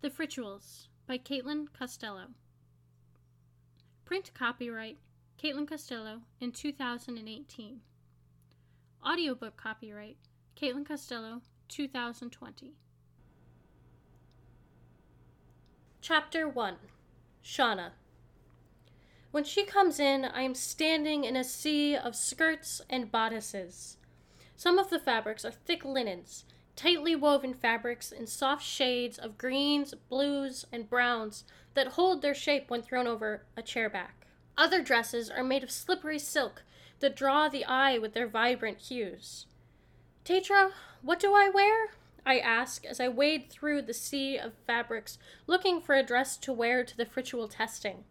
The Rituals by Caitlin Costello. Print copyright Caitlin Costello in 2018. Audiobook copyright Caitlin Costello 2020. Chapter 1 Shauna. When she comes in, I am standing in a sea of skirts and bodices. Some of the fabrics are thick linens, tightly woven fabrics in soft shades of greens, blues, and browns that hold their shape when thrown over a chair back. Other dresses are made of slippery silk that draw the eye with their vibrant hues. Tetra, what do I wear? I ask as I wade through the sea of fabrics looking for a dress to wear to the ritual testing.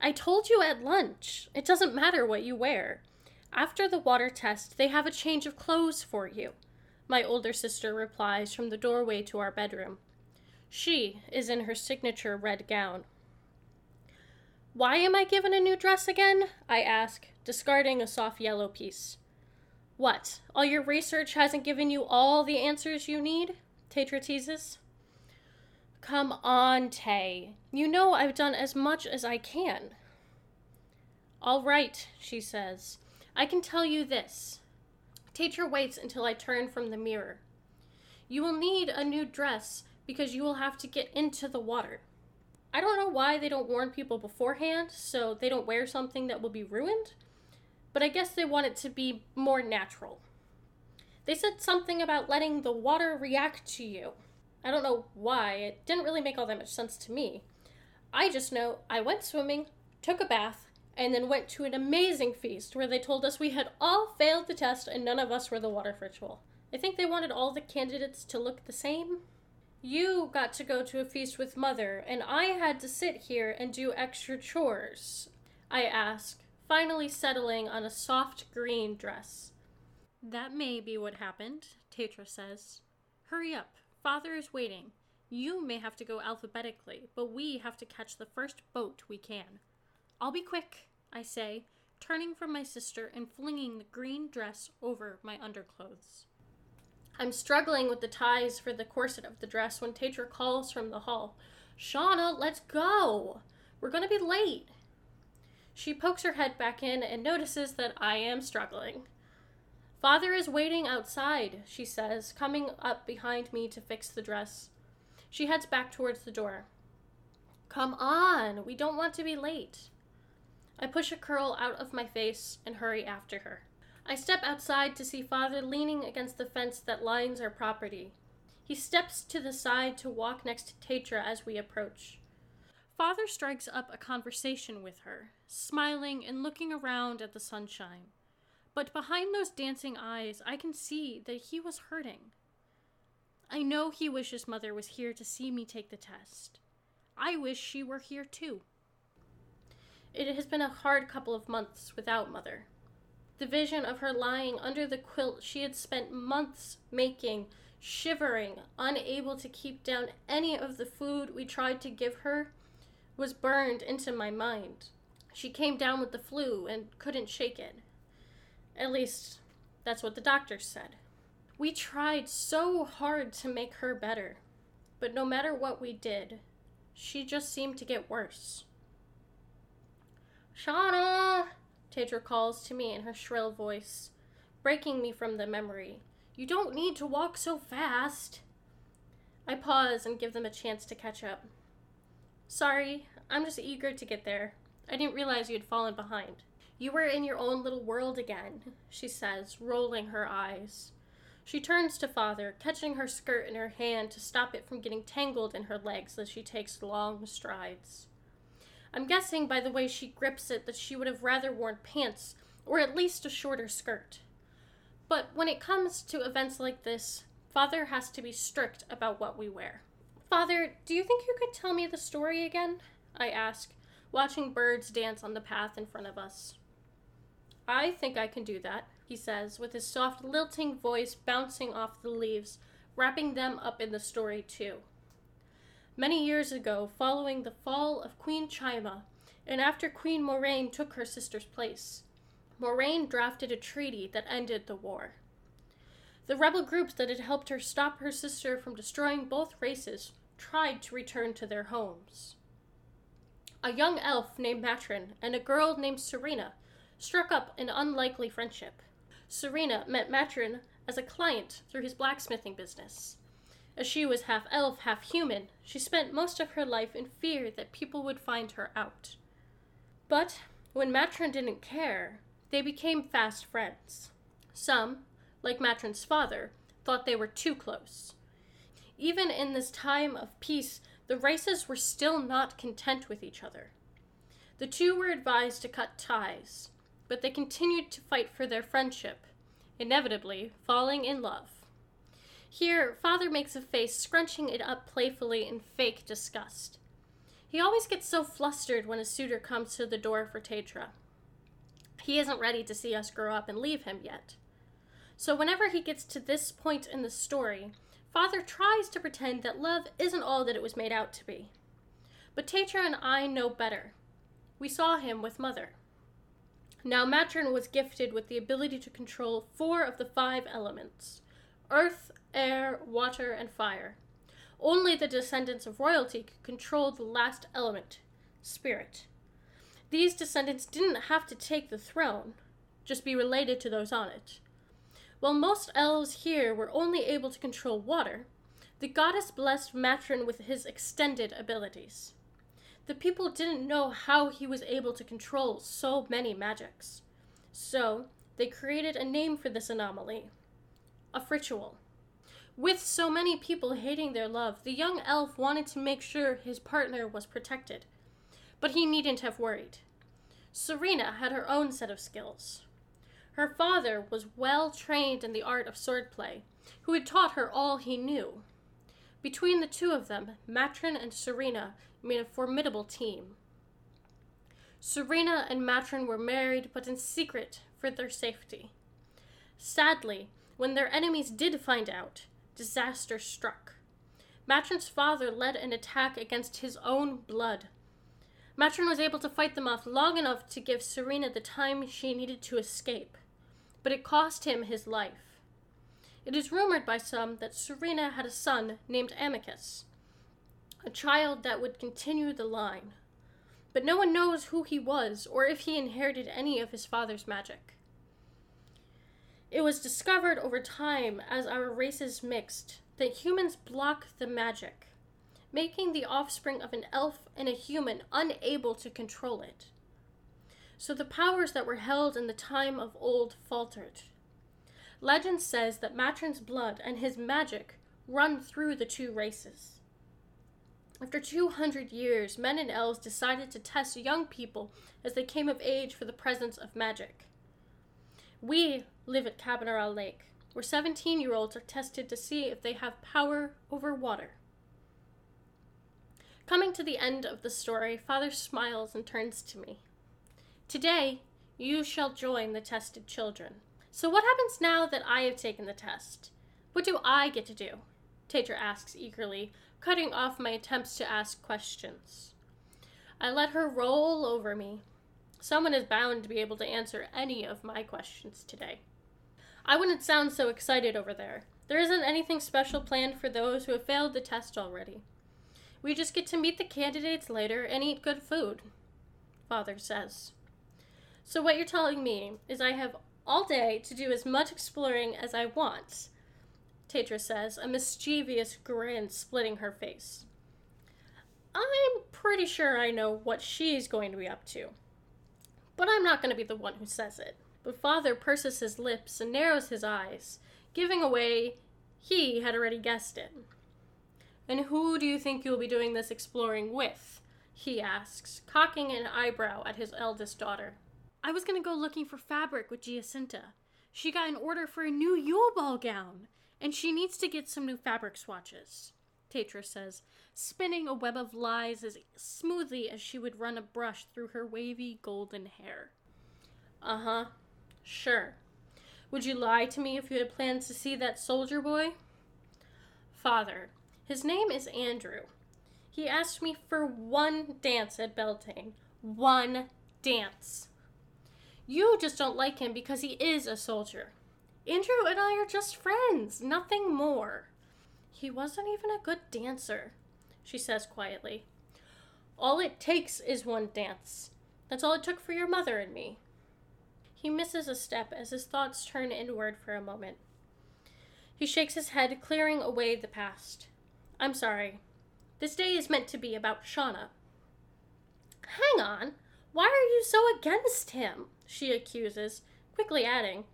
I told you at lunch. It doesn't matter what you wear. After the water test, they have a change of clothes for you, my older sister replies from the doorway to our bedroom. She is in her signature red gown. Why am I given a new dress again? I ask, discarding a soft yellow piece. What? All your research hasn't given you all the answers you need? Tetra teases. Come on, Tay. You know I've done as much as I can. All right, she says. I can tell you this. Tetra waits until I turn from the mirror. You will need a new dress because you will have to get into the water. I don't know why they don't warn people beforehand so they don't wear something that will be ruined, but I guess they want it to be more natural. They said something about letting the water react to you. I don't know why, it didn't really make all that much sense to me. I just know I went swimming, took a bath, and then went to an amazing feast where they told us we had all failed the test and none of us were the water ritual. I think they wanted all the candidates to look the same. You got to go to a feast with Mother, and I had to sit here and do extra chores. I ask, finally settling on a soft green dress. That may be what happened, Tetra says. Hurry up, Father is waiting. You may have to go alphabetically, but we have to catch the first boat we can. I'll be quick, I say, turning from my sister and flinging the green dress over my underclothes. I'm struggling with the ties for the corset of the dress when Tetra calls from the hall. Shauna, let's go! We're gonna be late. She pokes her head back in and notices that I am struggling. Father is waiting outside, she says, coming up behind me to fix the dress. She heads back towards the door. Come on, we don't want to be late. I push a curl out of my face and hurry after her. I step outside to see Father leaning against the fence that lines our property. He steps to the side to walk next to Tetra as we approach. Father strikes up a conversation with her, smiling and looking around at the sunshine. But behind those dancing eyes, I can see that he was hurting. I know he wishes Mother was here to see me take the test. I wish she were here too. It has been a hard couple of months without Mother. The vision of her lying under the quilt she had spent months making, shivering, unable to keep down any of the food we tried to give her, was burned into my mind. She came down with the flu and couldn't shake it. At least, that's what the doctor said. We tried so hard to make her better, but no matter what we did, she just seemed to get worse. Shauna! Tetra calls to me in her shrill voice, breaking me from the memory. You don't need to walk so fast. I pause and give them a chance to catch up. Sorry, I'm just eager to get there. I didn't realize you had fallen behind. You were in your own little world again, she says, rolling her eyes. She turns to Father, catching her skirt in her hand to stop it from getting tangled in her legs as she takes long strides. I'm guessing by the way she grips it that she would have rather worn pants, or at least a shorter skirt. But when it comes to events like this, Father has to be strict about what we wear. Father, do you think you could tell me the story again? I ask, watching birds dance on the path in front of us. I think I can do that, he says, with his soft, lilting voice bouncing off the leaves, wrapping them up in the story, too many years ago following the fall of Queen Chima, and after Queen Moraine took her sister's place. Moraine drafted a treaty that ended the war. The rebel groups that had helped her stop her sister from destroying both races tried to return to their homes. A young elf named Matron and a girl named Serena struck up an unlikely friendship. Serena met Matron as a client through his blacksmithing business. As she was half elf, half human, she spent most of her life in fear that people would find her out. But when Matron didn't care, they became fast friends. Some, like Matron's father, thought they were too close. Even in this time of peace, the races were still not content with each other. The two were advised to cut ties, but they continued to fight for their friendship, inevitably falling in love. Here, Father makes a face, scrunching it up playfully in fake disgust. He always gets so flustered when a suitor comes to the door for Tetra. He isn't ready to see us grow up and leave him yet. So, whenever he gets to this point in the story, Father tries to pretend that love isn't all that it was made out to be. But Tetra and I know better. We saw him with Mother. Now, Matron was gifted with the ability to control four of the five elements earth, air, water, and fire. Only the descendants of royalty could control the last element, spirit. These descendants didn't have to take the throne, just be related to those on it. While most elves here were only able to control water, the goddess blessed Matron with his extended abilities the people didn't know how he was able to control so many magics. So, they created a name for this anomaly a fritual. With so many people hating their love, the young elf wanted to make sure his partner was protected. But he needn't have worried. Serena had her own set of skills. Her father was well trained in the art of swordplay, who had taught her all he knew. Between the two of them, Matron and Serena made a formidable team. Serena and Matron were married, but in secret for their safety. Sadly, when their enemies did find out, disaster struck. Matron's father led an attack against his own blood. Matron was able to fight them off long enough to give Serena the time she needed to escape, but it cost him his life. It is rumored by some that Serena had a son named Amicus, a child that would continue the line. But no one knows who he was or if he inherited any of his father's magic. It was discovered over time as our races mixed that humans block the magic, making the offspring of an elf and a human unable to control it. So the powers that were held in the time of old faltered. Legend says that Matron's blood and his magic run through the two races. After 200 years, men and elves decided to test young people as they came of age for the presence of magic. We live at Cabanarral Lake, where 17 year olds are tested to see if they have power over water. Coming to the end of the story, Father smiles and turns to me. Today, you shall join the tested children. So, what happens now that I have taken the test? What do I get to do? Tetra asks eagerly, cutting off my attempts to ask questions. I let her roll over me. Someone is bound to be able to answer any of my questions today. I wouldn't sound so excited over there. There isn't anything special planned for those who have failed the test already. We just get to meet the candidates later and eat good food, Father says. So, what you're telling me is I have all day to do as much exploring as I want, Tetra says, a mischievous grin splitting her face. I'm pretty sure I know what she's going to be up to. But I'm not going to be the one who says it. But Father purses his lips and narrows his eyes, giving away he had already guessed it. And who do you think you'll be doing this exploring with? he asks, cocking an eyebrow at his eldest daughter. I was going to go looking for fabric with Giacinta. She got an order for a new Yule Ball gown, and she needs to get some new fabric swatches. Tetra says, spinning a web of lies as smoothly as she would run a brush through her wavy golden hair. Uh huh. Sure. Would you lie to me if you had plans to see that soldier boy? Father, his name is Andrew. He asked me for one dance at Beltane. One dance. You just don't like him because he is a soldier. Andrew and I are just friends, nothing more. He wasn't even a good dancer. she says quietly. All it takes is one dance. That's all it took for your mother and me. He misses a step as his thoughts turn inward for a moment. He shakes his head, clearing away the past. I'm sorry. This day is meant to be about Shauna. Hang on. Why are you so against him? She accuses, quickly adding,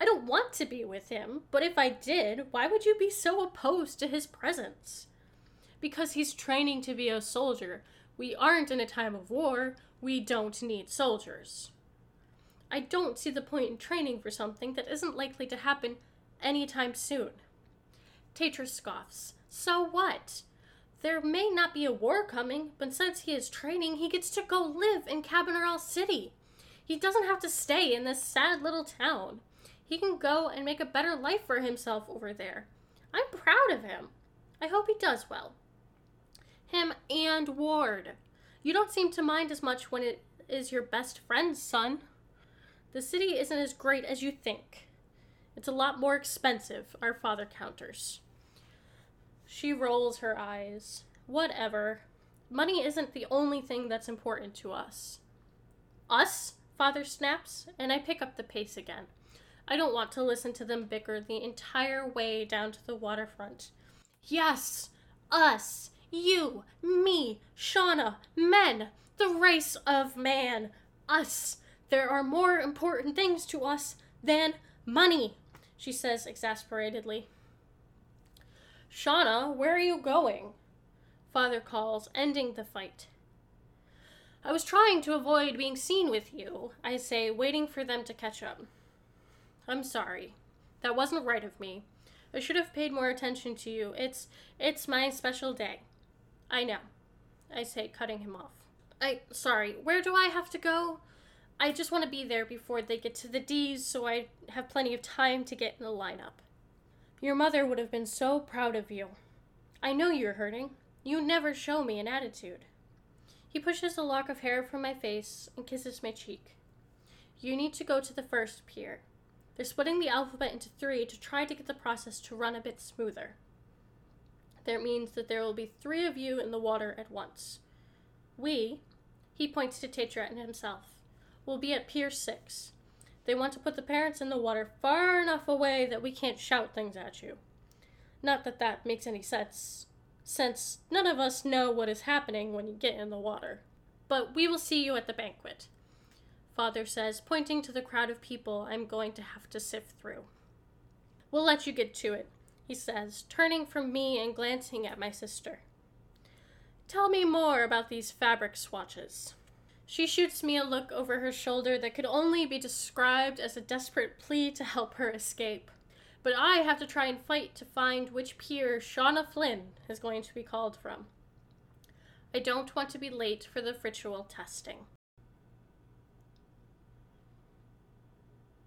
I don't want to be with him, but if I did, why would you be so opposed to his presence? Because he's training to be a soldier. We aren't in a time of war. We don't need soldiers. I don't see the point in training for something that isn't likely to happen anytime soon. Tetra scoffs. So what? There may not be a war coming, but since he is training, he gets to go live in Cabernet City. He doesn't have to stay in this sad little town. He can go and make a better life for himself over there. I'm proud of him. I hope he does well. Him and Ward. You don't seem to mind as much when it is your best friend's son. The city isn't as great as you think. It's a lot more expensive, our father counters. She rolls her eyes. Whatever. Money isn't the only thing that's important to us. Us? Father snaps, and I pick up the pace again. I don't want to listen to them bicker the entire way down to the waterfront. Yes, us, you, me, Shauna, men, the race of man, us. There are more important things to us than money, she says exasperatedly. Shauna, where are you going? Father calls, ending the fight. I was trying to avoid being seen with you, I say, waiting for them to catch up. I'm sorry. That wasn't right of me. I should have paid more attention to you. It's it's my special day. I know. I say, cutting him off. I sorry, where do I have to go? I just want to be there before they get to the D's so I have plenty of time to get in the lineup. Your mother would have been so proud of you. I know you're hurting. You never show me an attitude. He pushes a lock of hair from my face and kisses my cheek. You need to go to the first pier. They're splitting the alphabet into three to try to get the process to run a bit smoother. That means that there will be three of you in the water at once. We, he points to Tetra and himself, will be at Pier 6. They want to put the parents in the water far enough away that we can't shout things at you. Not that that makes any sense, since none of us know what is happening when you get in the water. But we will see you at the banquet father says, pointing to the crowd of people I'm going to have to sift through. We'll let you get to it, he says, turning from me and glancing at my sister. Tell me more about these fabric swatches. She shoots me a look over her shoulder that could only be described as a desperate plea to help her escape. But I have to try and fight to find which pier Shauna Flynn is going to be called from. I don't want to be late for the ritual testing.